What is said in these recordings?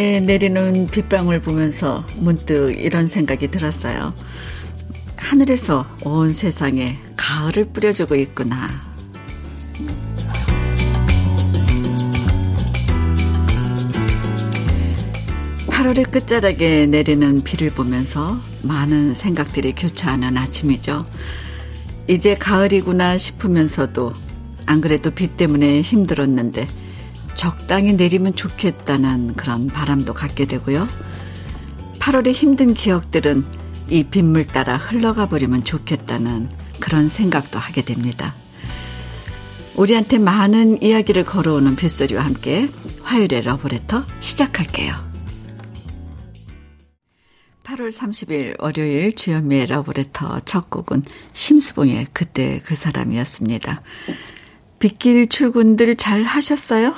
아침에 내리는 빗방울 보면서 문득 이런 생각이 들었어요. 하늘에서 온 세상에 가을을 뿌려주고 있구나. 8월의 끝자락에 내리는 비를 보면서 많은 생각들이 교차하는 아침이죠. 이제 가을이구나 싶으면서도 안 그래도 비 때문에 힘들었는데 적당히 내리면 좋겠다는 그런 바람도 갖게 되고요. 8월의 힘든 기억들은 이 빗물 따라 흘러가 버리면 좋겠다는 그런 생각도 하게 됩니다. 우리한테 많은 이야기를 걸어오는 빗소리와 함께 화요일의 러브레터 시작할게요. 8월 30일 월요일 주현미의 러브레터 첫 곡은 심수봉의 그때 그 사람이었습니다. 빗길 출근들 잘 하셨어요?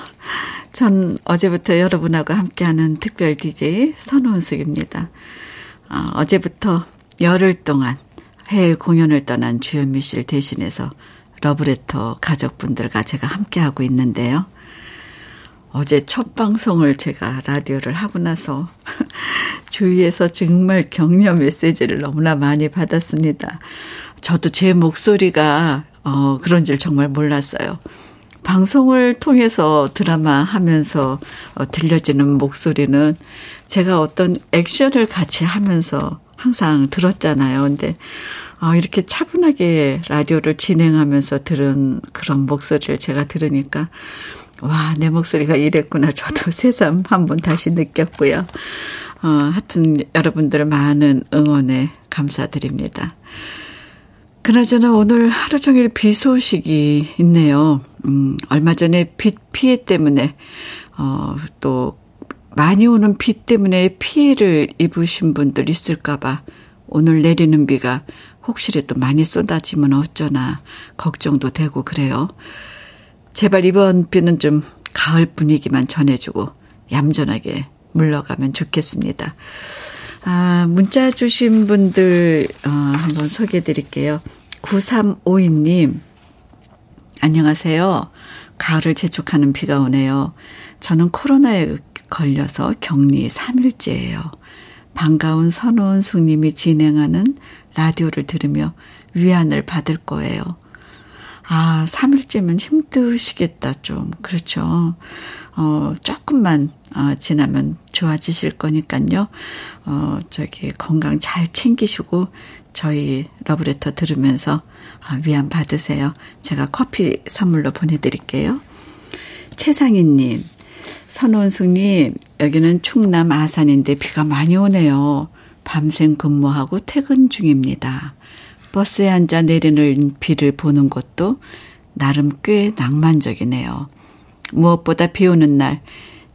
전 어제부터 여러분하고 함께하는 특별 DJ 선원숙입니다. 어, 어제부터 열흘 동안 해외 공연을 떠난 주현미 씨를 대신해서 러브레터 가족분들과 제가 함께하고 있는데요. 어제 첫 방송을 제가 라디오를 하고 나서 주위에서 정말 격려 메시지를 너무나 많이 받았습니다. 저도 제 목소리가 어, 그런 줄 정말 몰랐어요. 방송을 통해서 드라마 하면서 어, 들려지는 목소리는 제가 어떤 액션을 같이 하면서 항상 들었잖아요. 근데 어, 이렇게 차분하게 라디오를 진행하면서 들은 그런 목소리를 제가 들으니까 와, 내 목소리가 이랬구나. 저도 새삼 한번 다시 느꼈고요. 어, 하여튼 여러분들 많은 응원에 감사드립니다. 그나저나 오늘 하루 종일 비 소식이 있네요. 음, 얼마 전에 비 피해 때문에, 어, 또, 많이 오는 비 때문에 피해를 입으신 분들 있을까봐 오늘 내리는 비가 혹시라도 많이 쏟아지면 어쩌나 걱정도 되고 그래요. 제발 이번 비는 좀 가을 분위기만 전해주고 얌전하게 물러가면 좋겠습니다. 아, 문자 주신 분들, 어, 한번 소개해 드릴게요. 9352님, 안녕하세요. 가을을 재촉하는 비가 오네요. 저는 코로나에 걸려서 격리 3일째예요. 반가운 선호은숙님이 진행하는 라디오를 들으며 위안을 받을 거예요. 아, 3일째면 힘드시겠다, 좀. 그렇죠. 어, 조금만, 어, 지나면 좋아지실 거니까요. 어, 저기, 건강 잘 챙기시고, 저희 러브레터 들으면서 아, 위안 받으세요. 제가 커피 선물로 보내드릴게요. 최상희님, 선원숙님, 여기는 충남 아산인데 비가 많이 오네요. 밤샘 근무하고 퇴근 중입니다. 버스에 앉아 내리는 비를 보는 것도 나름 꽤 낭만적이네요. 무엇보다 비 오는 날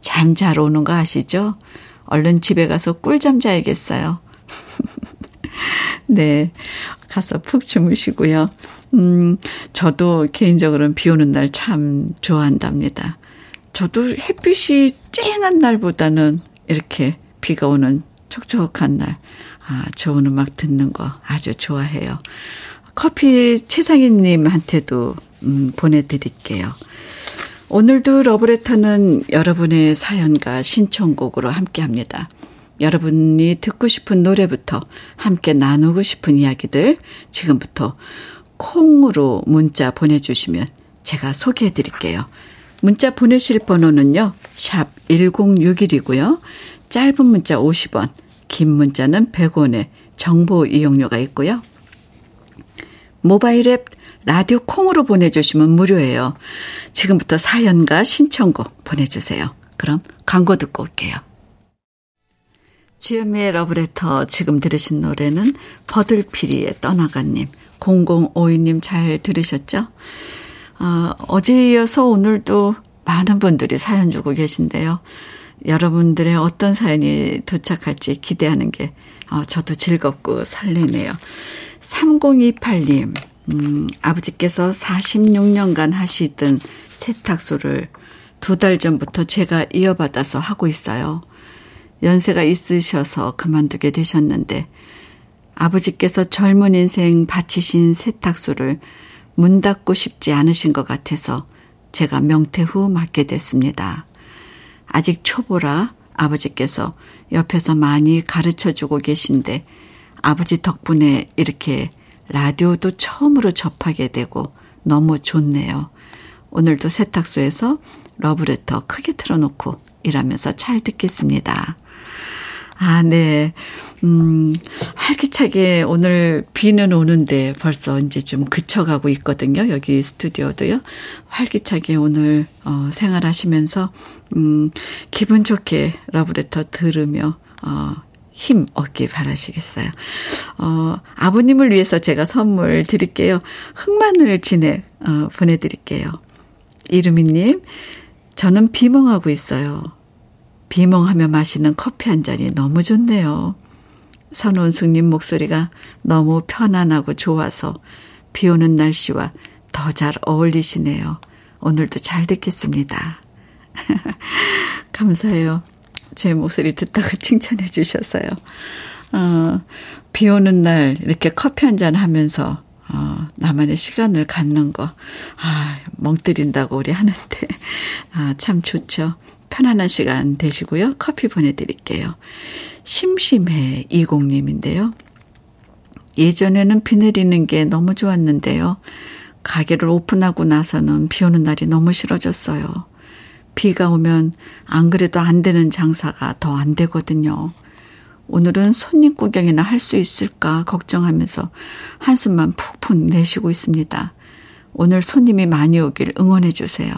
잠 잘 오는 거 아시죠? 얼른 집에 가서 꿀잠 자야겠어요. 네. 가서 푹 주무시고요. 음, 저도 개인적으로는 비 오는 날 참 좋아한답니다. 저도 햇빛이 쨍한 날보다는 이렇게 비가 오는 촉촉한 날, 아, 좋은 음악 듣는 거 아주 좋아해요. 커피 최상희님한테도 음, 보내드릴게요. 오늘도 러브레터는 여러분의 사연과 신청곡으로 함께 합니다. 여러분이 듣고 싶은 노래부터 함께 나누고 싶은 이야기들 지금부터 콩으로 문자 보내주시면 제가 소개해 드릴게요. 문자 보내실 번호는요. 샵 1061이고요. 짧은 문자 50원, 긴 문자는 100원의 정보 이용료가 있고요. 모바일 앱 라디오 콩으로 보내주시면 무료예요. 지금부터 사연과 신청곡 보내주세요. 그럼 광고 듣고 올게요. 주현미의 러브레터 지금 들으신 노래는 버들피리의 떠나가님 0052님 잘 들으셨죠? 어, 어제 이어서 오늘도 많은 분들이 사연 주고 계신데요. 여러분들의 어떤 사연이 도착할지 기대하는 게 어, 저도 즐겁고 설레네요. 3028님, 음, 아버지께서 46년간 하시던 세탁소를 두 달 전부터 제가 이어받아서 하고 있어요. 연세가 있으셔서 그만두게 되셨는데 아버지께서 젊은 인생 바치신 세탁소를 문 닫고 싶지 않으신 것 같아서 제가 명퇴 후 맡게 됐습니다. 아직 초보라 아버지께서 옆에서 많이 가르쳐 주고 계신데 아버지 덕분에 이렇게 라디오도 처음으로 접하게 되고 너무 좋네요. 오늘도 세탁소에서 러브레터 크게 틀어놓고 일하면서 잘 듣겠습니다. 아, 네. 음, 활기차게 오늘 비는 오는데 벌써 이제 좀 그쳐가고 있거든요. 여기 스튜디오도요. 활기차게 오늘, 어, 생활하시면서, 음, 기분 좋게 러브레터 들으며, 어, 힘 얻기 바라시겠어요. 어, 아버님을 위해서 제가 선물 드릴게요. 흑마늘 진액, 어, 보내드릴게요. 이루미님, 저는 비몽하고 있어요. 비몽하며 마시는 커피 한 잔이 너무 좋네요. 선원숙님 목소리가 너무 편안하고 좋아서 비 오는 날씨와 더 잘 어울리시네요. 오늘도 잘 듣겠습니다. 감사해요. 제 목소리 듣다고 칭찬해 주셨어요. 어, 비 오는 날 이렇게 커피 한 잔 하면서 어, 나만의 시간을 갖는 거, 아, 멍 때린다고 우리 하는데, 아, 참 좋죠. 편안한 시간 되시고요. 커피 보내드릴게요. 심심해 이공님인데요. 예전에는 비 내리는 게 너무 좋았는데요. 가게를 오픈하고 나서는 비 오는 날이 너무 싫어졌어요. 비가 오면 안 그래도 안 되는 장사가 더 안 되거든요. 오늘은 손님 구경이나 할 수 있을까 걱정하면서 한숨만 푹푹 내쉬고 있습니다. 오늘 손님이 많이 오길 응원해 주세요.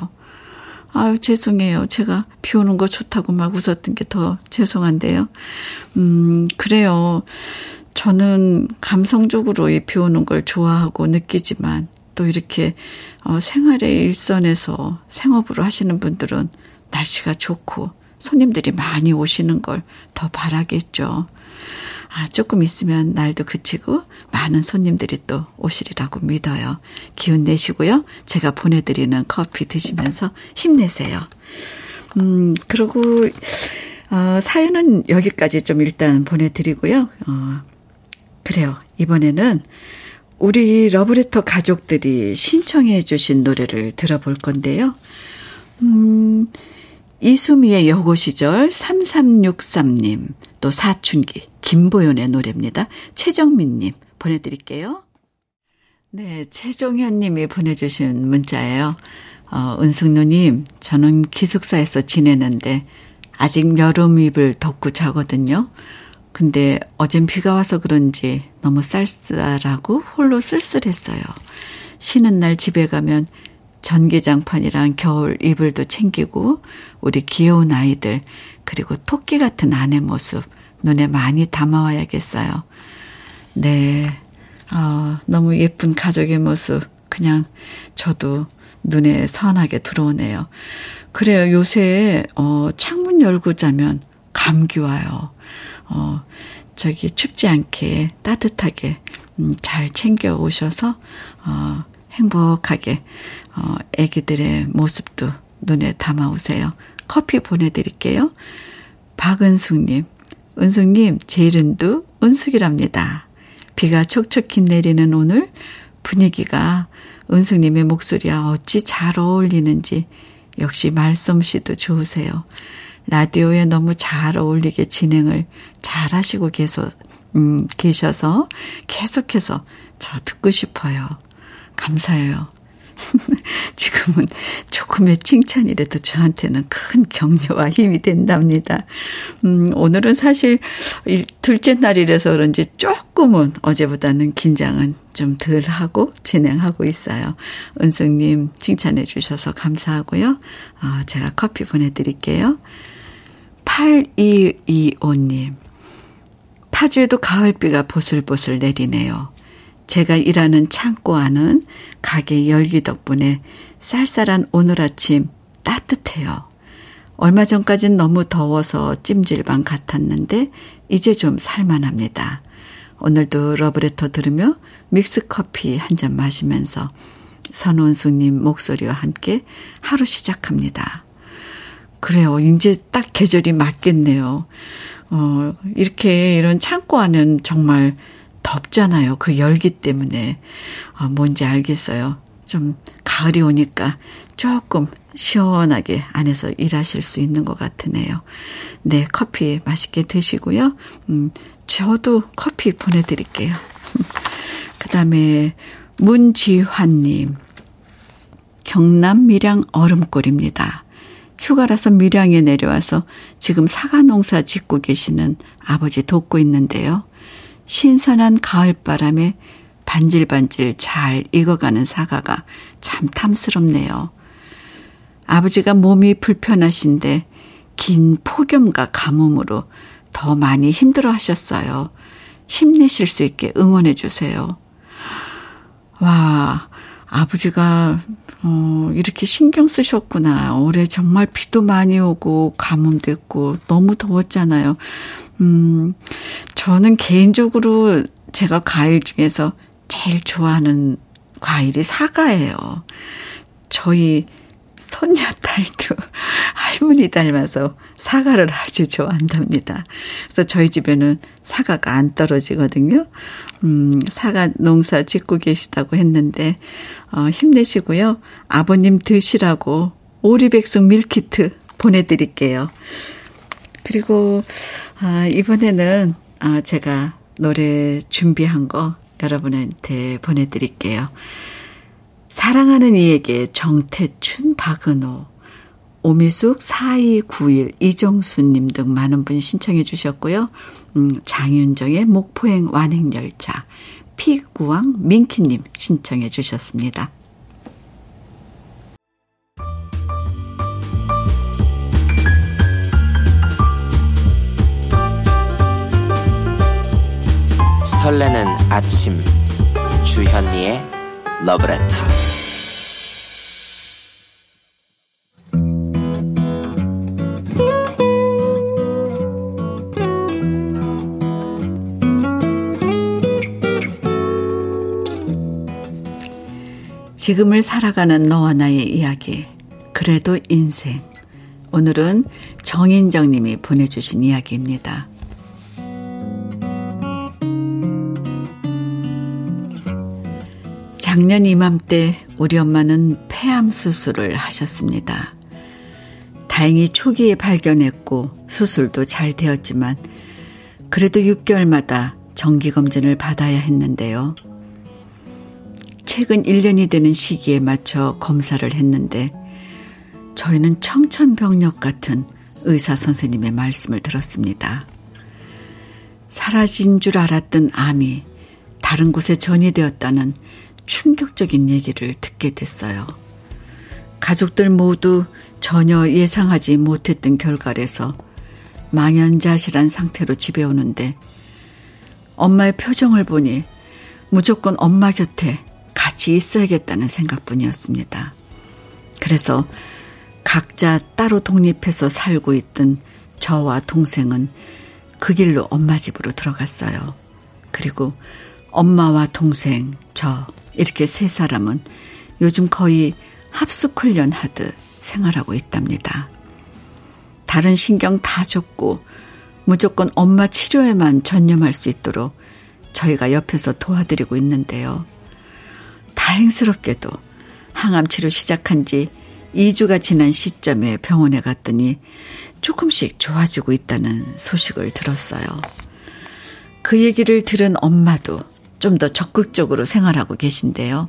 아유, 죄송해요. 제가 비 오는 거 좋다고 막 웃었던 게 더 죄송한데요. 음, 그래요. 저는 감성적으로 이 비 오는 걸 좋아하고 느끼지만 또 이렇게 어, 생활의 일선에서 생업으로 하시는 분들은 날씨가 좋고 손님들이 많이 오시는 걸 더 바라겠죠. 아, 조금 있으면 날도 그치고 많은 손님들이 또 오시리라고 믿어요. 기운 내시고요. 제가 보내드리는 커피 드시면서 힘내세요. 음, 그리고, 어, 사연은 여기까지 좀 일단 보내드리고요. 어, 그래요. 이번에는 우리 러브레터 가족들이 신청해 주신 노래를 들어볼 건데요. 음, 이수미의 여고 시절 3363님, 또 사춘기, 김보연의 노래입니다. 최정민님 보내드릴게요. 네, 최종현님이 보내주신 문자예요. 어, 은숙누님, 저는 기숙사에서 지내는데 아직 여름 입을 덮고 자거든요. 근데 어젠 비가 와서 그런지 너무 쌀쌀하고 홀로 쓸쓸했어요. 쉬는 날 집에 가면 전기장판이랑 겨울 이불도 챙기고 우리 귀여운 아이들 그리고 토끼 같은 아내 모습 눈에 많이 담아와야겠어요. 네. 어, 너무 예쁜 가족의 모습 그냥 저도 눈에 선하게 들어오네요. 그래요. 요새 어 창문 열고 자면 감기 와요. 어 저기 춥지 않게 따뜻하게 음, 잘 챙겨 오셔서 어 행복하게 어, 애기들의 모습도 눈에 담아 오세요. 커피 보내드릴게요. 박은숙님, 은숙님, 제 이름도 은숙이랍니다. 비가 촉촉히 내리는 오늘 분위기가 은숙님의 목소리와 어찌 잘 어울리는지 역시 말솜씨도 좋으세요. 라디오에 너무 잘 어울리게 진행을 잘 하시고 계서, 음, 계셔서 계속해서 저 듣고 싶어요. 감사해요. 지금은 조금의 칭찬이라도 저한테는 큰 격려와 힘이 된답니다. 음, 오늘은 사실 둘째 날이라서 그런지 조금은 어제보다는 긴장은 좀 덜 하고 진행하고 있어요. 은숙님 칭찬해 주셔서 감사하고요. 어, 제가 커피 보내드릴게요. 8225님. 파주에도 가을비가 보슬보슬 내리네요. 제가 일하는 창고 안은 가게 열기 덕분에 쌀쌀한 오늘 아침 따뜻해요. 얼마 전까진 너무 더워서 찜질방 같았는데 이제 좀 살만합니다. 오늘도 러브레터 들으며 믹스커피 한 잔 마시면서 선원숙님 목소리와 함께 하루 시작합니다. 그래요. 이제 딱 계절이 맞겠네요. 어, 이렇게 이런 창고 안은 정말 덥잖아요. 그 열기 때문에. 아, 뭔지 알겠어요. 좀 가을이 오니까 조금 시원하게 안에서 일하실 수 있는 것 같으네요. 네, 커피 맛있게 드시고요. 음, 저도 커피 보내드릴게요. 그 다음에 문지환님. 경남 밀양 얼음골입니다. 휴가라서 밀양에 내려와서 지금 사과 농사 짓고 계시는 아버지 돕고 있는데요. 신선한 가을바람에 반질반질 잘 익어가는 사과가 참 탐스럽네요. 아버지가 몸이 불편하신데 긴 폭염과 가뭄으로 더 많이 힘들어 하셨어요. 힘내실 수 있게 응원해 주세요. 와, 아버지가 어, 이렇게 신경 쓰셨구나. 올해 정말 비도 많이 오고 가뭄도 있고 너무 더웠잖아요. 음, 저는 개인적으로 제가 과일 중에서 제일 좋아하는 과일이 사과예요. 저희 손녀 딸도 할머니 닮아서 사과를 아주 좋아한답니다. 그래서 저희 집에는 사과가 안 떨어지거든요. 음, 사과 농사 짓고 계시다고 했는데, 어, 힘내시고요. 아버님 드시라고 오리백숙 밀키트 보내드릴게요. 그리고, 아, 이번에는, 아, 제가 노래 준비한 거 여러분한테 보내드릴게요. 사랑하는 이에게 정태춘, 박은호, 오미숙 4291 이정수님 등 많은 분 신청해 주셨고요. 음, 장윤정의 목포행 완행열차 피구왕 민키님 신청해 주셨습니다. 설레는 아침 주현미의 러브레터 지금을 살아가는 너와 나의 이야기. 그래도 인생. 오늘은 정인정 님이 보내주신 이야기입니다. 작년 이맘때 우리 엄마는 폐암 수술을 하셨습니다. 다행히 초기에 발견했고 수술도 잘 되었지만 그래도 6개월마다 정기검진을 받아야 했는데요. 최근 1년이 되는 시기에 맞춰 검사를 했는데 저희는 청천벽력 같은 의사 선생님의 말씀을 들었습니다. 사라진 줄 알았던 암이 다른 곳에 전이되었다는 충격적인 얘기를 듣게 됐어요. 가족들 모두 전혀 예상하지 못했던 결과라서 망연자실한 상태로 집에 오는데 엄마의 표정을 보니 무조건 엄마 곁에 같이 있어야겠다는 생각뿐이었습니다. 그래서 각자 따로 독립해서 살고 있던 저와 동생은 그 길로 엄마 집으로 들어갔어요. 그리고 엄마와 동생, 저, 이렇게 세 사람은 요즘 거의 합숙훈련 하듯 생활하고 있답니다. 다른 신경 다 접고 무조건 엄마 치료에만 전념할 수 있도록 저희가 옆에서 도와드리고 있는데요. 다행스럽게도 항암 치료 시작한 지 2주가 지난 시점에 병원에 갔더니 조금씩 좋아지고 있다는 소식을 들었어요. 그 얘기를 들은 엄마도 좀 더 적극적으로 생활하고 계신데요.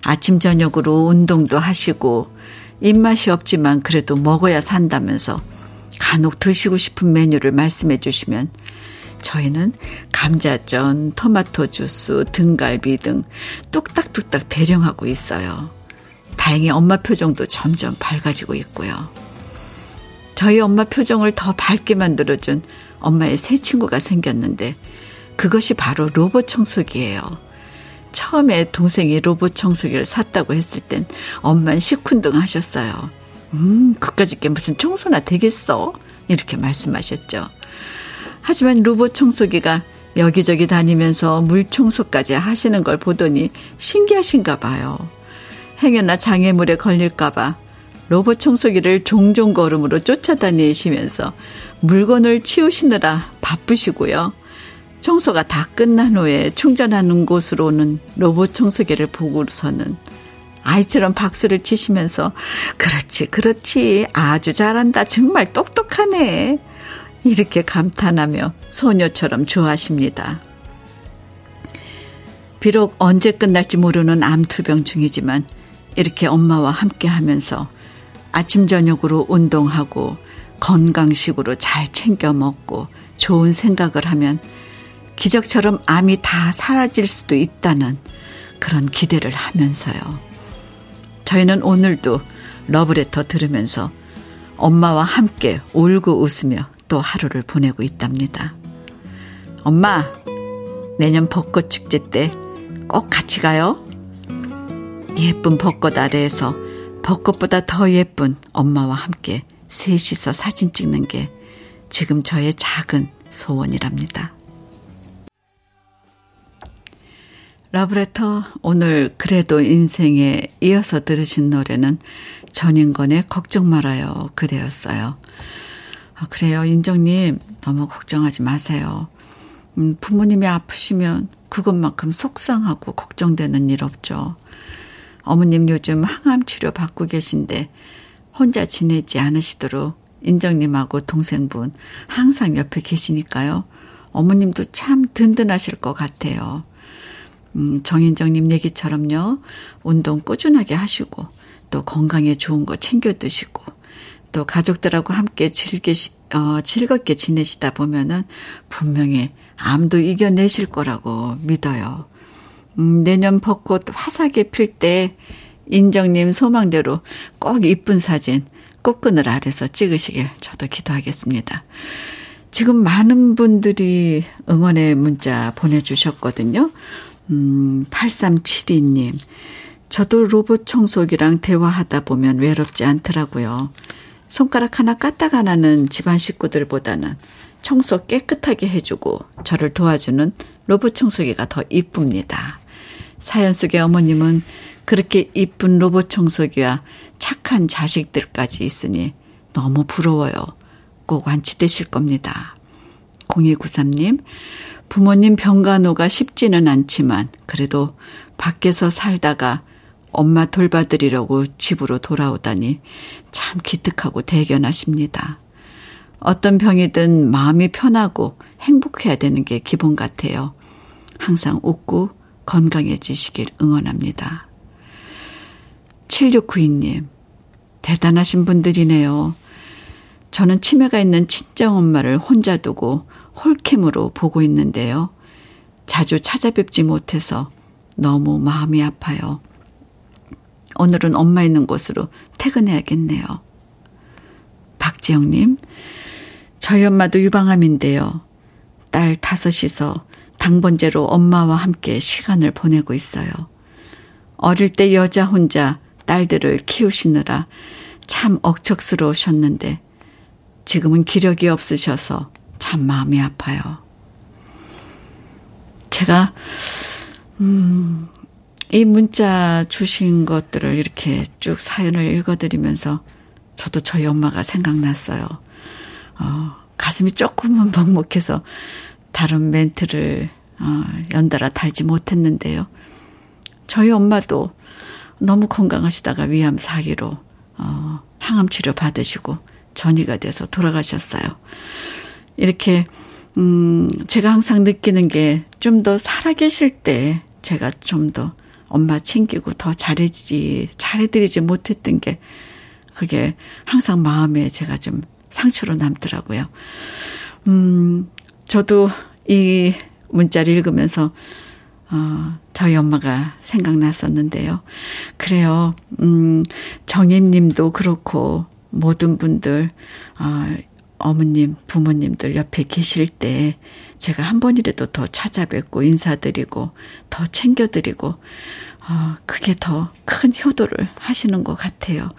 아침, 저녁으로 운동도 하시고, 입맛이 없지만 그래도 먹어야 산다면서 간혹 드시고 싶은 메뉴를 말씀해 주시면 저희는 감자전, 토마토 주스, 등갈비 등 뚝딱뚝딱 대령하고 있어요. 다행히 엄마 표정도 점점 밝아지고 있고요. 저희 엄마 표정을 더 밝게 만들어준 엄마의 새 친구가 생겼는데 그것이 바로 로봇 청소기예요. 처음에 동생이 로봇 청소기를 샀다고 했을 땐 엄만 시큰둥 하셨어요. 음, 그까짓 게 무슨 청소나 되겠어? 이렇게 말씀하셨죠. 하지만 로봇 청소기가 여기저기 다니면서 물 청소까지 하시는 걸 보더니 신기하신가 봐요. 행여나 장애물에 걸릴까봐 로봇 청소기를 종종 걸음으로 쫓아다니시면서 물건을 치우시느라 바쁘시고요. 청소가 다 끝난 후에 충전하는 곳으로는 로봇 청소기를 보고서는 아이처럼 박수를 치시면서 그렇지 그렇지. 아주 잘한다. 정말 똑똑하네. 이렇게 감탄하며 소녀처럼 좋아하십니다. 비록 언제 끝날지 모르는 암투병 중이지만 이렇게 엄마와 함께 하면서 아침 저녁으로 운동하고 건강식으로 잘 챙겨 먹고 좋은 생각을 하면 기적처럼 암이 다 사라질 수도 있다는 그런 기대를 하면서요. 저희는 오늘도 러브레터 들으면서 엄마와 함께 울고 웃으며 또 하루를 보내고 있답니다. 엄마, 내년 벚꽃 축제 때 꼭 같이 가요. 예쁜 벚꽃 아래에서 벚꽃보다 더 예쁜 엄마와 함께 셋이서 사진 찍는 게 지금 저의 작은 소원이랍니다. 러브레터 오늘 그래도 인생에 이어서 들으신 노래는 전인권의 걱정 말아요 그대였어요. 아, 그래요 인정님 너무 걱정하지 마세요. 음, 부모님이 아프시면 그것만큼 속상하고 걱정되는 일 없죠. 어머님 요즘 항암 치료 받고 계신데 혼자 지내지 않으시도록 인정님하고 동생분 항상 옆에 계시니까요. 어머님도 참 든든하실 것 같아요. 음, 정인정님 얘기처럼요. 운동 꾸준하게 하시고 또 건강에 좋은 거 챙겨 드시고 또 가족들하고 함께 즐기, 어, 즐겁게 지내시다 보면은 분명히 암도 이겨내실 거라고 믿어요. 음, 내년 벚꽃 화사하게 필 때 인정님 소망대로 꼭 이쁜 사진 꽃그늘 아래서 찍으시길 저도 기도하겠습니다. 지금 많은 분들이 응원의 문자 보내주셨거든요. 음, 8372님. 저도 로봇 청소기랑 대화하다 보면 외롭지 않더라고요. 손가락 하나 까딱 안 하는 집안 식구들보다는 청소 깨끗하게 해주고 저를 도와주는 로봇 청소기가 더 이쁩니다. 사연 속의 어머님은 그렇게 이쁜 로봇 청소기와 착한 자식들까지 있으니 너무 부러워요. 꼭 완치되실 겁니다. 0293님, 부모님 병간호가 쉽지는 않지만 그래도 밖에서 살다가 엄마 돌봐드리려고 집으로 돌아오다니 참 기특하고 대견하십니다. 어떤 병이든 마음이 편하고 행복해야 되는 게 기본 같아요. 항상 웃고 건강해지시길 응원합니다. 7692님, 대단하신 분들이네요. 저는 치매가 있는 친정엄마를 혼자 두고 홀캠으로 보고 있는데요. 자주 찾아뵙지 못해서 너무 마음이 아파요. 오늘은 엄마 있는 곳으로 퇴근해야겠네요. 박지영님, 저희 엄마도 유방암인데요. 딸 다섯이서 당번제로 엄마와 함께 시간을 보내고 있어요. 어릴 때 여자 혼자 딸들을 키우시느라 참 억척스러우셨는데 지금은 기력이 없으셔서 참 마음이 아파요. 제가, 음, 이 문자 주신 것들을 이렇게 쭉 사연을 읽어드리면서 저도 저희 엄마가 생각났어요. 어, 가슴이 조금은 먹먹해서 다른 멘트를 어, 연달아 달지 못했는데요. 저희 엄마도 너무 건강하시다가 위암 사기로 어, 항암 치료 받으시고 전이가 돼서 돌아가셨어요. 이렇게 음 제가 항상 느끼는 게 좀 더 살아계실 때 제가 좀 더 엄마 챙기고 더 잘해지 잘해드리지 못했던 게 그게 항상 마음에 제가 좀 상처로 남더라고요. 음 저도 이 문자를 읽으면서 어, 저희 엄마가 생각났었는데요. 그래요. 음, 정임 님도 그렇고, 모든 분들, 어, 어머님, 부모님들 옆에 계실 때 제가 한 번이라도 더 찾아뵙고 인사드리고 더 챙겨드리고 어, 그게 더 큰 효도를 하시는 것 같아요.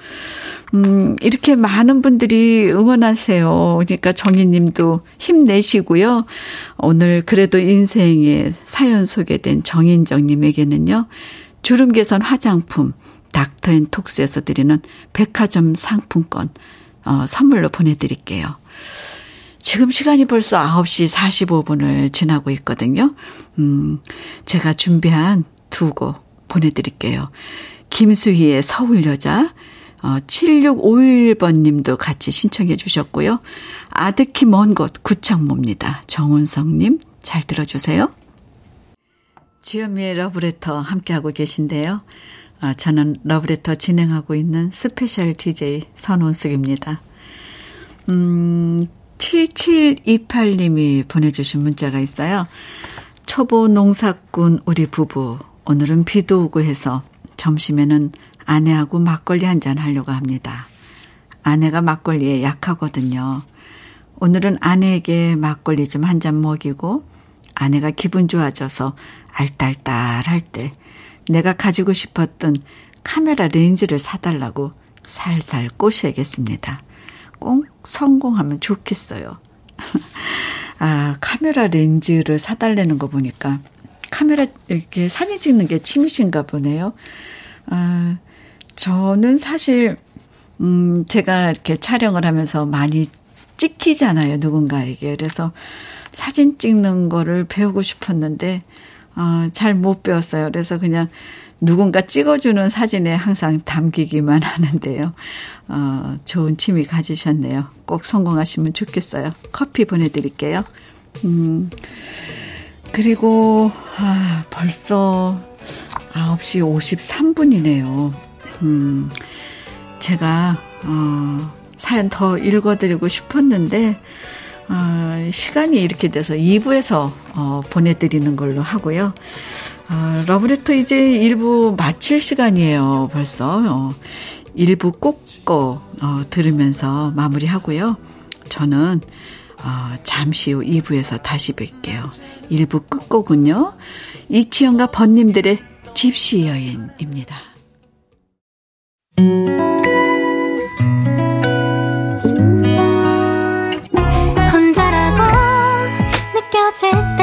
음, 이렇게 많은 분들이 응원하세요. 그러니까 정희님도 힘내시고요. 오늘 그래도 인생의 사연 소개된 정인정님에게는요, 주름 개선 화장품 닥터앤톡스에서 드리는 백화점 상품권 어, 선물로 보내드릴게요. 지금 시간이 벌써 9시 45분을 지나고 있거든요. 음, 제가 준비한 두 곡 보내드릴게요. 김수희의 서울여자, 어, 7651번 님도 같이 신청해 주셨고요. 아득히 먼 곳 구창모입니다. 정은성 님, 잘 들어주세요. 주현미의 러브레터 함께하고 계신데요. 아, 저는 러브레터 진행하고 있는 special DJ 선원숙입니다. 음, 7728님이 보내주신 문자가 있어요. 초보 농사꾼 우리 부부. 오늘은 비도 오고 해서 점심에는 아내하고 막걸리 한 잔 하려고 합니다. 아내가 막걸리에 약하거든요. 오늘은 아내에게 막걸리 좀 한 잔 먹이고 아내가 기분 좋아져서 알딸딸 할 때 내가 가지고 싶었던 카메라 렌즈를 사달라고 살살 꼬셔야겠습니다. 꼭 성공하면 좋겠어요. 아, 카메라 렌즈를 사달라는 거 보니까 카메라 이렇게 사진 찍는 게 취미신가 보네요. 아, 저는 사실 음, 제가 이렇게 촬영을 하면서 많이 찍히잖아요, 누군가에게. 그래서 사진 찍는 거를 배우고 싶었는데 어, 잘 못 배웠어요. 그래서 그냥 누군가 찍어주는 사진에 항상 담기기만 하는데요. 어, 좋은 취미 가지셨네요. 꼭 성공하시면 좋겠어요. 커피 보내드릴게요. 음, 그리고, 아, 벌써 9시 53분이네요. 음, 제가, 어, 사연 더 읽어드리고 싶었는데, 어, 시간이 이렇게 돼서 2부에서 어, 보내드리는 걸로 하고요. 어, 러브레터 이제 1부 마칠 시간이에요, 벌써. 어, 1부 꼭꼭 어, 들으면서 마무리하고요. 저는 어, 잠시 후 2부에서 다시 뵐게요. 1부 끝곡은요. 이치영과 번님들의 집시 여인입니다. 느껴질 때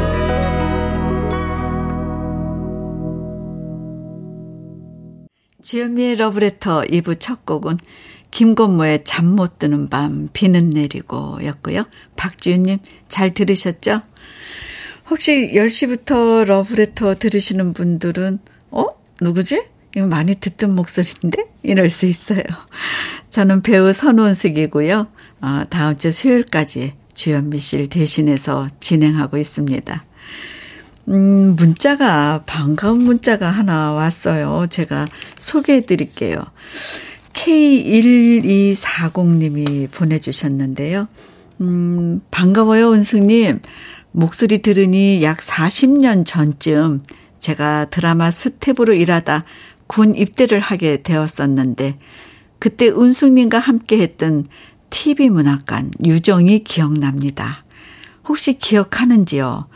주현미의 러브레터 2부 첫 곡은 김건모의 잠 못 드는 밤 비는 내리고 였고요. 박주윤님 잘 들으셨죠? 혹시 10시부터 러브레터 들으시는 분들은 어? 누구지? 이거 많이 듣던 목소리인데? 이럴 수 있어요. 저는 배우 선원숙이고요. 어, 다음 주 수요일까지 주현미 씨를 대신해서 진행하고 있습니다. 음, 문자가, 반가운 문자가 하나 왔어요. 제가 소개해 드릴게요. K1240님이 보내주셨는데요. 음, 반가워요, 은숙님. 목소리 들으니 약 40년 전쯤 제가 드라마 스텝으로 일하다 군 입대를 하게 되었었는데, 그때 은숙님과 함께 했던 TV 문학관 유정이 기억납니다. 혹시 기억하는지요?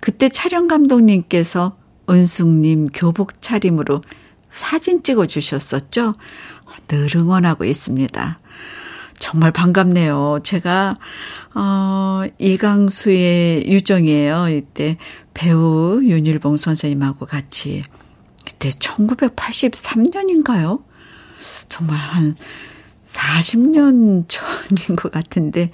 그때 촬영 감독님께서 은숙님 교복 차림으로 사진 찍어 주셨었죠? 늘 응원하고 있습니다. 정말 반갑네요. 제가, 어, 이강수의 유정이에요. 이때 배우 윤일봉 선생님하고 같이, 그때 1983년인가요? 정말 한 40년 전인 것 같은데,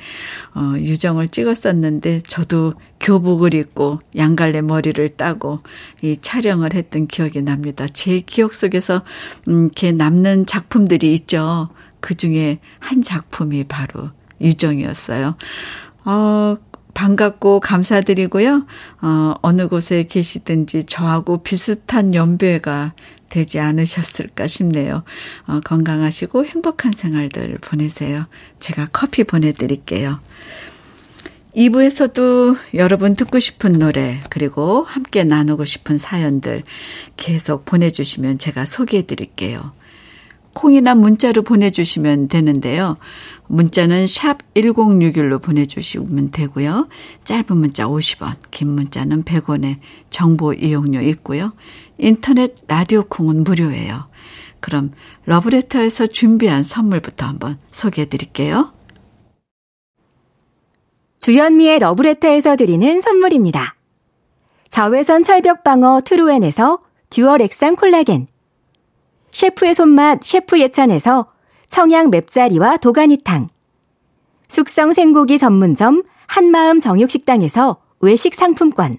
어, 유정을 찍었었는데, 저도 교복을 입고 양갈래 머리를 따고 이 촬영을 했던 기억이 납니다. 제 기억 속에서, 음, 이렇게 남는 작품들이 있죠. 그 중에 한 작품이 바로 유정이었어요. 어, 반갑고 감사드리고요. 어, 어느 곳에 계시든지 저하고 비슷한 연배가 되지 않으셨을까 싶네요. 어, 건강하시고 행복한 생활들 보내세요. 제가 커피 보내드릴게요. 2부에서도 여러분 듣고 싶은 노래, 그리고 함께 나누고 싶은 사연들 계속 보내주시면 제가 소개해 드릴게요. 콩이나 문자로 보내주시면 되는데요. 문자는 샵 1061로 보내주시면 되고요. 짧은 문자 50원, 긴 문자는 100원에 정보 이용료 있고요. 인터넷 라디오 콩은 무료예요. 그럼 러브레터에서 준비한 선물부터 한번 소개해 드릴게요. 주현미의 러브레터에서 드리는 선물입니다. 자외선 철벽 방어 트루엔에서 dual 액상 콜라겐 셰프의 손맛 셰프 예찬에서 청양 맵자리와 도가니탕 숙성 생고기 전문점 한마음 정육식당에서 외식 상품권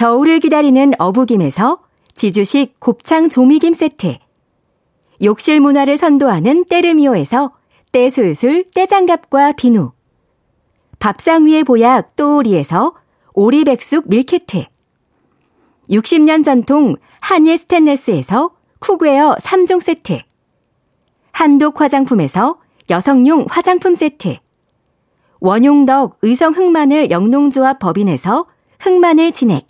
겨울을 기다리는 어부김에서 지주식 곱창 조미김 세트. 욕실 문화를 선도하는 때르미오에서 때술술 때장갑과 비누. 밥상 위의 보약 또오리에서 오리백숙 밀키트. 60년 전통 한일 스텐레스에서 cookware 3종 세트. 한독 화장품에서 여성용 화장품 세트. 원용덕 의성 흑마늘 영농조합 법인에서 흑마늘 진액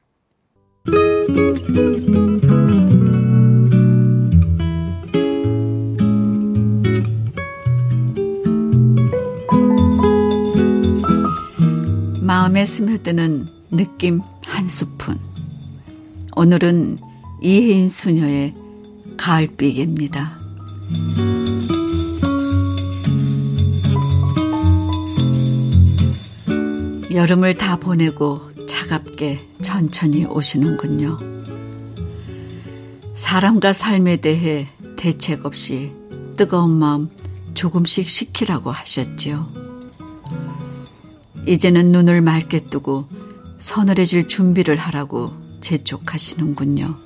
마음에 스며드는 느낌 한 스푼. 오늘은 이혜인 수녀의 가을비입니다. 여름을 다 보내고 차갑게 천천히 오시는군요. 사람과 삶에 대해 대책 없이 뜨거운 마음 조금씩 식히라고 하셨지요. 이제는 눈을 맑게 뜨고 서늘해질 준비를 하라고 재촉하시는군요.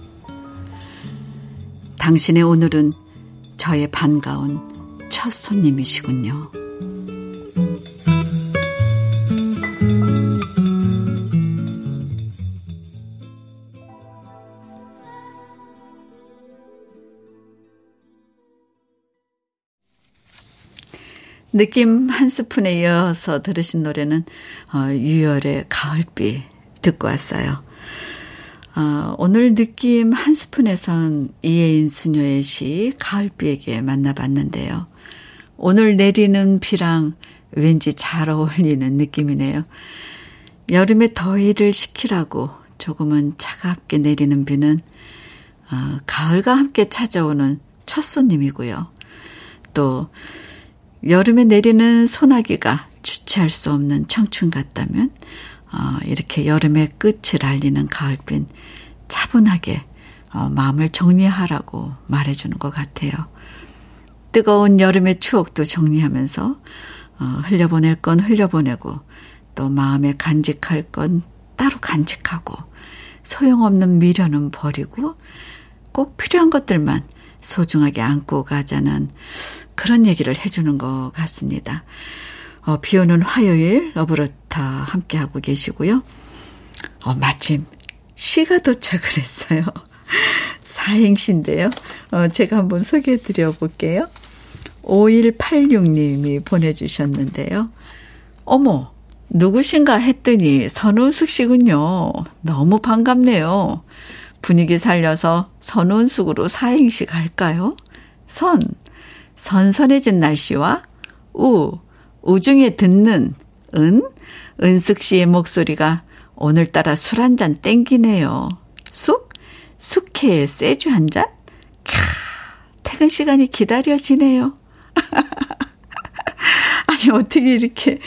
당신의 오늘은 저의 반가운 첫 손님이시군요. 느낌 한 스푼에 이어서 들으신 노래는 어, 유열의 가을비 듣고 왔어요. 어, 오늘 느낌 한 스푼에선 이혜인 수녀의 시 가을비에게 만나봤는데요. 오늘 내리는 비랑 왠지 잘 어울리는 느낌이네요. 여름에 더위를 식히라고 조금은 차갑게 내리는 비는 어, 가을과 함께 찾아오는 첫 손님이고요. 또 여름에 내리는 소나기가 주체할 수 없는 청춘 같다면 어, 이렇게 여름의 끝을 알리는 가을빈 차분하게 어, 마음을 정리하라고 말해주는 것 같아요. 뜨거운 여름의 추억도 정리하면서 어, 흘려보낼 건 흘려보내고 또 마음에 간직할 건 따로 간직하고 소용없는 미련은 버리고 꼭 필요한 것들만 소중하게 안고 가자는 그런 얘기를 해주는 것 같습니다. 어, 비 오는 화요일 러브러타 함께하고 계시고요. 어, 마침 시가 도착을 했어요. 사행시인데요. 어, 제가 한번 소개해 드려 볼게요. 5186님이 보내주셨는데요. 어머, 누구신가 했더니 선우숙 씨군요. 너무 반갑네요. 분위기 살려서 선운숙으로 사행시 갈까요? 선, 선선해진 날씨와 우, 우중에 듣는 은, 은숙 씨의 목소리가 오늘따라 술 한 잔 땡기네요. 쑥, 숙회에 세주 한 잔? 캬, 퇴근 시간이 기다려지네요. 아니, 어떻게 이렇게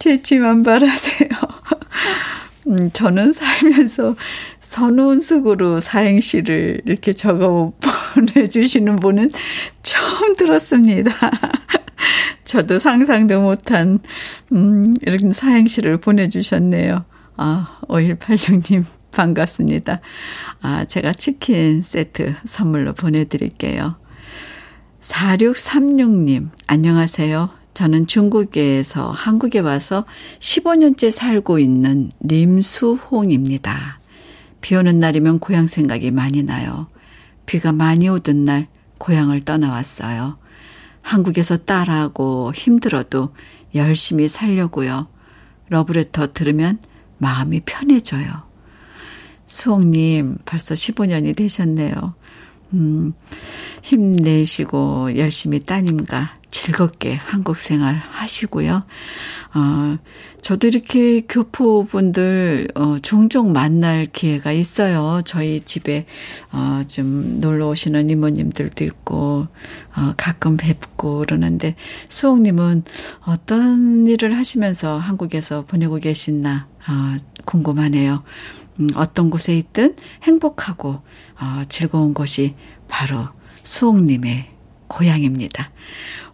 재치만발하세요? 음, 저는 살면서 선운숙으로 사행시를 이렇게 적어 보내주시는 분은 처음 들었습니다. 저도 상상도 못한, 음, 이런 사행시를 보내주셨네요. 아, 5186님, 반갑습니다. 아, 제가 치킨 세트 선물로 보내드릴게요. 4636님, 안녕하세요. 저는 중국에서 한국에 와서 15년째 살고 있는 림수홍입니다. 비 오는 날이면 고향 생각이 많이 나요. 비가 많이 오던 날 고향을 떠나왔어요. 한국에서 딸하고 힘들어도 열심히 살려고요. 러브레터 들으면 마음이 편해져요. 수홍님, 벌써 15년이 되셨네요. 음, 힘내시고 열심히 따님과 즐겁게 한국 생활 하시고요. 어, 저도 이렇게 교포분들, 어, 종종 만날 기회가 있어요. 저희 집에, 어, 좀 놀러 오시는 이모님들도 있고, 어, 가끔 뵙고 그러는데, 수홍님은 어떤 일을 하시면서 한국에서 보내고 계신나, 어, 궁금하네요. 음, 어떤 곳에 있든 행복하고, 어, 즐거운 곳이 바로 수홍님의 고향입니다.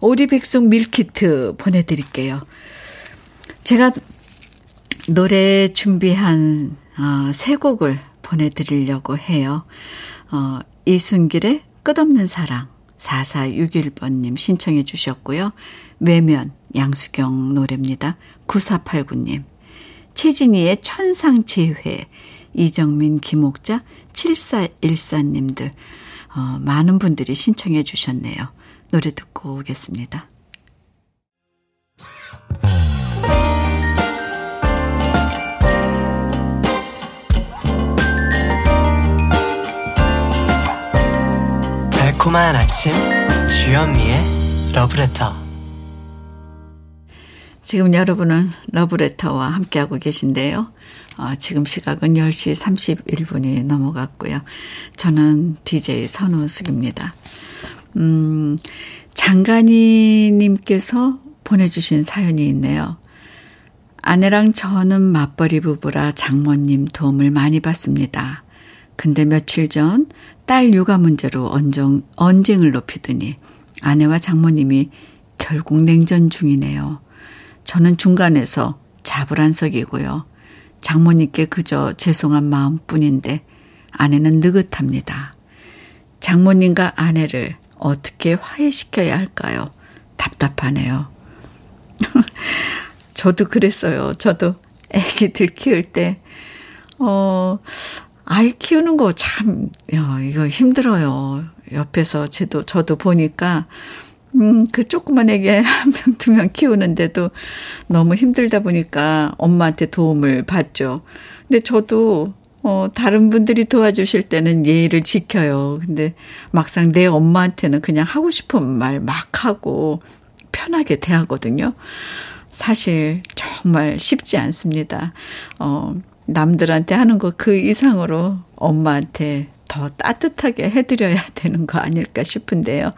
오리백숙 밀키트 보내드릴게요. 제가 노래 준비한 어, 세 곡을 보내드리려고 해요. 어, 이순길의 끝없는 사랑 4461번님 신청해 주셨고요. 외면 양수경 노래입니다. 9489님 최진희의 천상재회 이정민 김옥자 7414님들 어, 많은 분들이 신청해 주셨네요. 노래 듣고 오겠습니다. 달콤한 아침 주현미의 러브레터 지금 여러분은 러브레터와 함께하고 계신데요. 어, 지금 시각은 10시 31분이 넘어갔고요. 저는 DJ 선우숙입니다. 음, 장간이님께서 보내주신 사연이 있네요. 아내랑 저는 맞벌이 부부라 장모님 도움을 많이 받습니다. 근데 며칠 전 딸 육아 문제로 언정, 언쟁을 높이더니 아내와 장모님이 결국 냉전 중이네요. 저는 중간에서 잡을안석이고요. 장모님께 그저 죄송한 마음 뿐인데 아내는 느긋합니다. 장모님과 아내를 어떻게 화해시켜야 할까요? 답답하네요. 저도 그랬어요. 저도 애기들 키울 때, 어, 아이 키우는 거 참, 야, 이거 힘들어요. 옆에서 저도, 저도 보니까, 음, 그 조그만 애기 한 명, 두 명 키우는데도 너무 힘들다 보니까 엄마한테 도움을 받죠. 근데 저도 어, 다른 분들이 도와주실 때는 예의를 지켜요. 근데 막상 내 엄마한테는 그냥 하고 싶은 말 막 하고 편하게 대하거든요. 사실 정말 쉽지 않습니다. 어, 남들한테 하는 거 그 이상으로 엄마한테 더 따뜻하게 해드려야 되는 거 아닐까 싶은데요.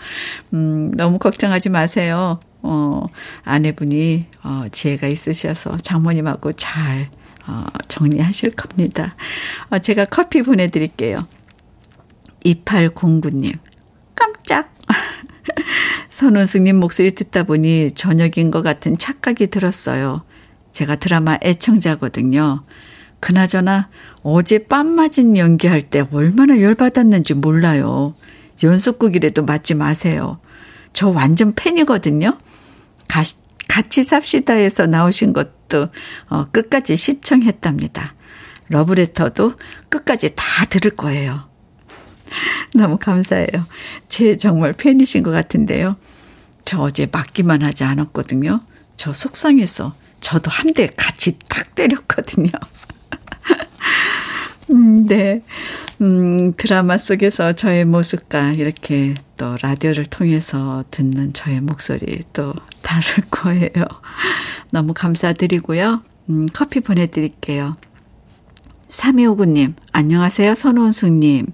음, 너무 걱정하지 마세요. 어, 아내분이, 어, 지혜가 있으셔서 장모님하고 잘 어, 정리하실 겁니다. 어, 제가 커피 보내드릴게요. 2809님, 깜짝! 선원승님 목소리 듣다 보니 저녁인 것 같은 착각이 들었어요. 제가 드라마 애청자거든요. 그나저나 어제 빰 맞은 연기할 때 얼마나 열받았는지 몰라요. 연속극이라도 맞지 마세요. 저 완전 팬이거든요. 가, 같이 삽시다에서 나오신 것도 어, 끝까지 시청했답니다. 러브레터도 끝까지 다 들을 거예요. 너무 감사해요. 제 정말 팬이신 것 같은데요. 저 어제 맞기만 하지 않았거든요. 저 속상해서 저도 한 대 같이 딱 때렸거든요. 음, 네. 음, 드라마 속에서 저의 모습과 이렇게 또 라디오를 통해서 듣는 저의 목소리 또 다를 거예요. 너무 감사드리고요. 음, 커피 보내드릴게요. 3259님, 안녕하세요. 선원숙님.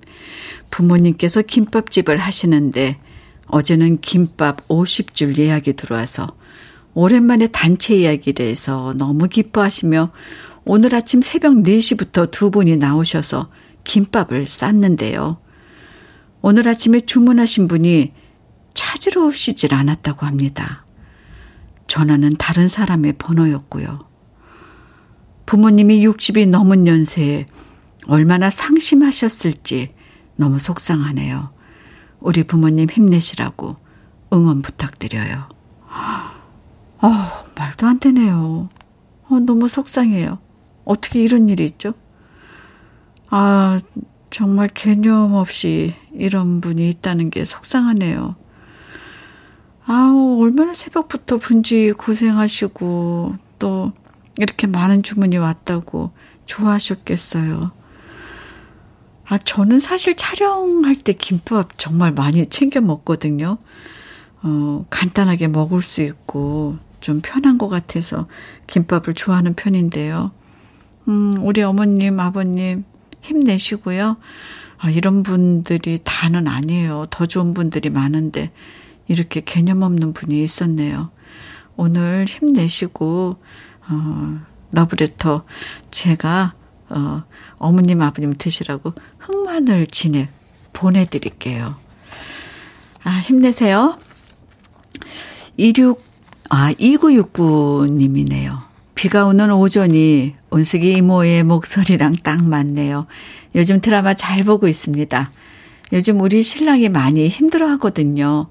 부모님께서 김밥집을 하시는데 어제는 김밥 50줄 예약이 들어와서 오랜만에 단체 이야기를 해서 너무 기뻐하시며 오늘 아침 새벽 4시부터 두 분이 나오셔서 김밥을 쌌는데요. 오늘 아침에 주문하신 분이 찾으러 오시질 않았다고 합니다. 전화는 다른 사람의 번호였고요. 부모님이 60이 넘은 연세에 얼마나 상심하셨을지 너무 속상하네요. 우리 부모님 힘내시라고 응원 부탁드려요. 아, 말도 안 되네요. 어, 너무 속상해요. 어떻게 이런 일이 있죠? 아, 정말 개념 없이 이런 분이 있다는 게 속상하네요. 아우, 얼마나 새벽부터 분주히 고생하시고, 또, 이렇게 많은 주문이 왔다고 좋아하셨겠어요. 아, 저는 사실 촬영할 때 김밥 정말 많이 챙겨 먹거든요. 어, 간단하게 먹을 수 있고, 좀 편한 것 같아서 김밥을 좋아하는 편인데요. 음, 우리 어머님, 아버님 힘내시고요. 아, 이런 분들이 다는 아니에요. 더 좋은 분들이 많은데 이렇게 개념 없는 분이 있었네요. 오늘 힘내시고 어, 러브레터 제가 어, 어머님 아버님 드시라고 흑마늘 진액 보내드릴게요. 아 힘내세요. 26 아, 2969님이네요. 비가 오는 오전이 온숙이 이모의 목소리랑 딱 맞네요. 요즘 드라마 잘 보고 있습니다. 요즘 우리 신랑이 많이 힘들어 하거든요.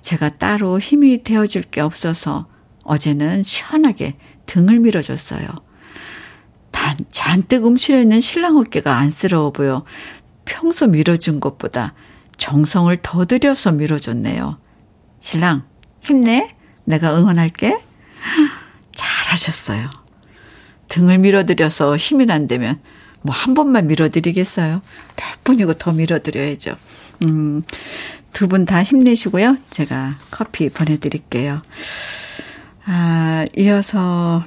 제가 따로 힘이 되어줄 게 없어서 어제는 시원하게 등을 밀어줬어요. 단, 잔뜩 움츠려 있는 신랑 어깨가 안쓰러워 보여 평소 밀어준 것보다 정성을 더 들여서 밀어줬네요. 신랑, 힘내. 내가 응원할게. 잘하셨어요. 등을 밀어드려서 힘이 난다면 뭐 한 번만 밀어드리겠어요. 몇 분이고 더 밀어드려야죠. 음, 두 분 다 힘내시고요. 제가 커피 보내드릴게요. 아, 이어서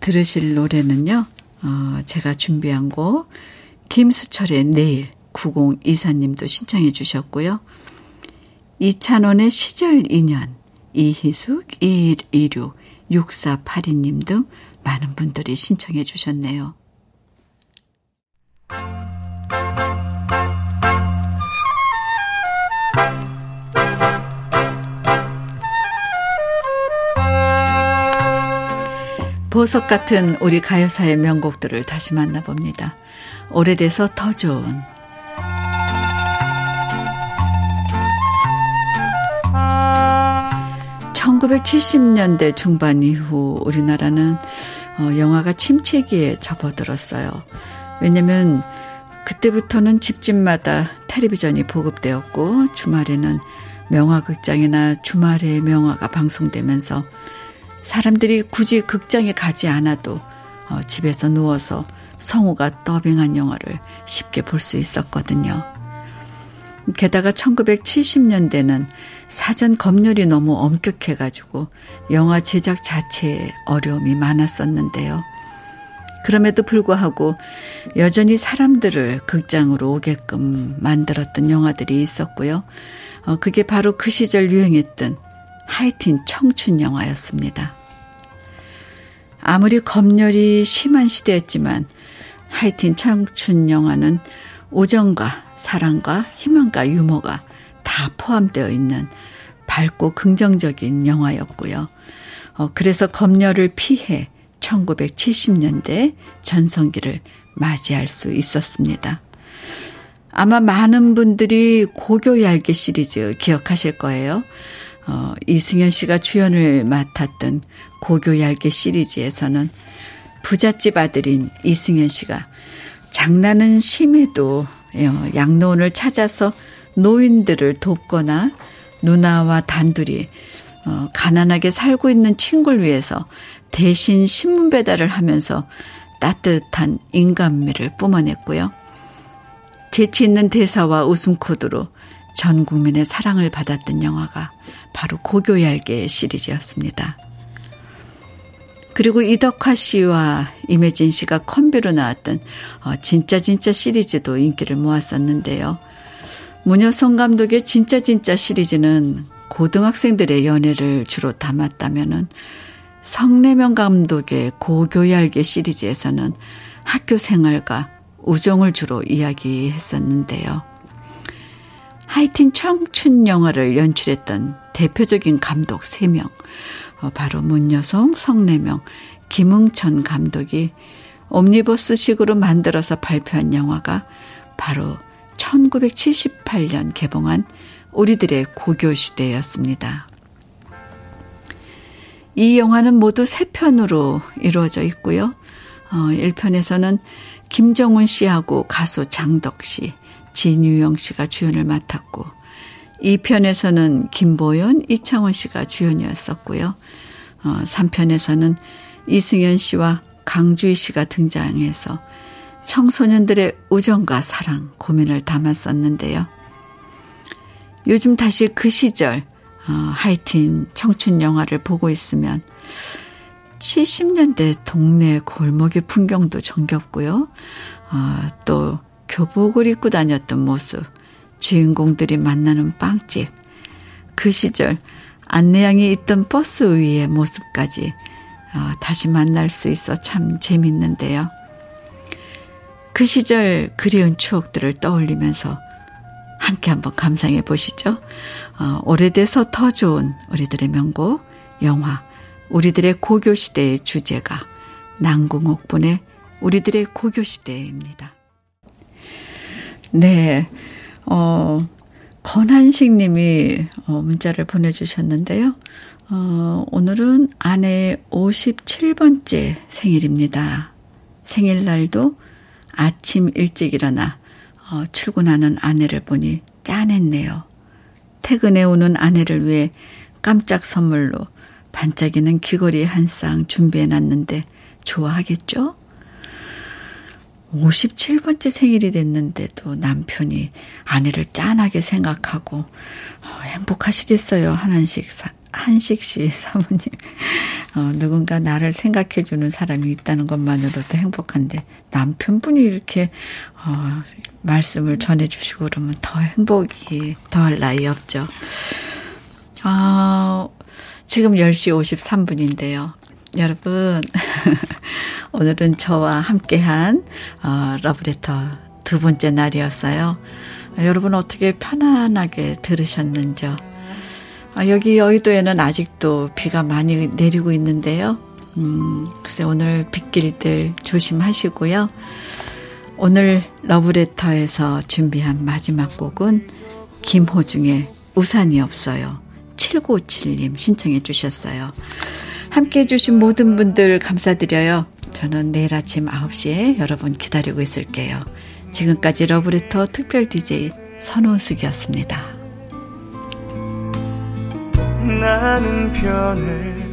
들으실 노래는요. 어, 제가 준비한 곡 김수철의 내일 9024님도 신청해 주셨고요. 이찬원의 시절 인연 이희숙, 2126, 6482님 등 많은 분들이 신청해 주셨네요. 보석 같은 우리 가요사의 명곡들을 다시 만나봅니다. 오래돼서 더 좋은 1970년대 중반 이후 우리나라는 어, 영화가 침체기에 접어들었어요. 왜냐면 그때부터는 집집마다 텔레비전이 보급되었고 주말에는 명화극장이나 주말에 명화가 방송되면서 사람들이 굳이 극장에 가지 않아도 어, 집에서 누워서 성우가 더빙한 영화를 쉽게 볼 수 있었거든요. 게다가 1970년대는 사전 검열이 너무 엄격해가지고 영화 제작 자체에 어려움이 많았었는데요. 그럼에도 불구하고 여전히 사람들을 극장으로 오게끔 만들었던 영화들이 있었고요. 어, 그게 바로 그 시절 유행했던 하이틴 청춘 영화였습니다. 아무리 검열이 심한 시대였지만 하이틴 청춘 영화는 우정과 사랑과 희망과 유머가 다 포함되어 있는 밝고 긍정적인 영화였고요. 어, 그래서 검열을 피해 1970년대 전성기를 맞이할 수 있었습니다. 아마 많은 분들이 고교 얄개 시리즈 기억하실 거예요. 어, 이승현 씨가 주연을 맡았던 고교 얄개 시리즈에서는 부잣집 아들인 이승현 씨가 장난은 심해도 어, 양로원을 찾아서 노인들을 돕거나 누나와 단둘이 어, 가난하게 살고 있는 친구를 위해서 대신 신문 배달을 하면서 따뜻한 인간미를 뿜어냈고요. 재치 있는 대사와 웃음 코드로 전 국민의 사랑을 받았던 영화가 바로 고교얄개 시리즈였습니다. 그리고 이덕화 씨와 임혜진 씨가 컴비로 나왔던 어, 진짜 진짜 시리즈도 인기를 모았었는데요. 문여성 감독의 진짜 진짜 시리즈는 고등학생들의 연애를 주로 담았다면은 성래명 감독의 고교얄개 시리즈에서는 학교 생활과 우정을 주로 이야기했었는데요. 하이틴 청춘 영화를 연출했던 대표적인 감독 3명, 어, 바로 문여성, 성래명, 김응천 감독이 옴니버스식으로 만들어서 발표한 영화가 바로 1978년 개봉한 우리들의 고교시대였습니다. 이 영화는 모두 세 편으로 이루어져 있고요. 어, 1편에서는 김정훈 씨하고 가수 장덕 씨, 진유영 씨가 주연을 맡았고 2편에서는 김보연, 이창원 씨가 주연이었었고요. 어, 3편에서는 이승현 씨와 강주희 씨가 등장해서 청소년들의 우정과 사랑, 고민을 담았었는데요. 요즘 다시 그 시절 어, 하이틴 청춘 영화를 보고 있으면 70년대 동네 골목의 풍경도 정겹고요. 어, 또 교복을 입고 다녔던 모습, 주인공들이 만나는 빵집, 그 시절 안내양이 있던 버스 위의 모습까지 어, 다시 만날 수 있어 참 재밌는데요. 그 시절 그리운 추억들을 떠올리면서 함께 한번 감상해 보시죠. 어, 오래돼서 더 좋은 우리들의 명곡, 영화, 우리들의 고교시대의 주제가 난궁옥분의 우리들의 고교시대입니다. 네, 어, 권한식 님이 어, 문자를 보내주셨는데요. 어, 오늘은 아내의 57번째 생일입니다. 생일날도 아침 일찍 일어나 어, 출근하는 아내를 보니 짠했네요. 퇴근해 오는 아내를 위해 깜짝 선물로 반짝이는 귀걸이 한 쌍 준비해 놨는데 좋아하겠죠? 57번째 생일이 됐는데도 남편이 아내를 짠하게 생각하고 어, 행복하시겠어요. 한한식 사, 한식 씨 사모님. 어, 누군가 나를 생각해 주는 사람이 있다는 것만으로도 행복한데 남편분이 이렇게 어, 말씀을 전해 주시고 그러면 더 행복이 더할 나위 없죠. 아, 지금 10시 53분인데요. 여러분, 오늘은 저와 함께한 어, 러브레터 두 번째 날이었어요. 여러분 어떻게 편안하게 들으셨는지요? 아, 여기 여의도에는 아직도 비가 많이 내리고 있는데요. 음, 글쎄 오늘 빗길들 조심하시고요. 오늘 러브레터에서 준비한 마지막 곡은 김호중의 우산이 없어요. 7957님 신청해 주셨어요. 함께 해주신 모든 분들 감사드려요. 저는 내일 아침 9시에 여러분 기다리고 있을게요. 지금까지 러브레터 특별 DJ 선호숙이었습니다. 나는 변해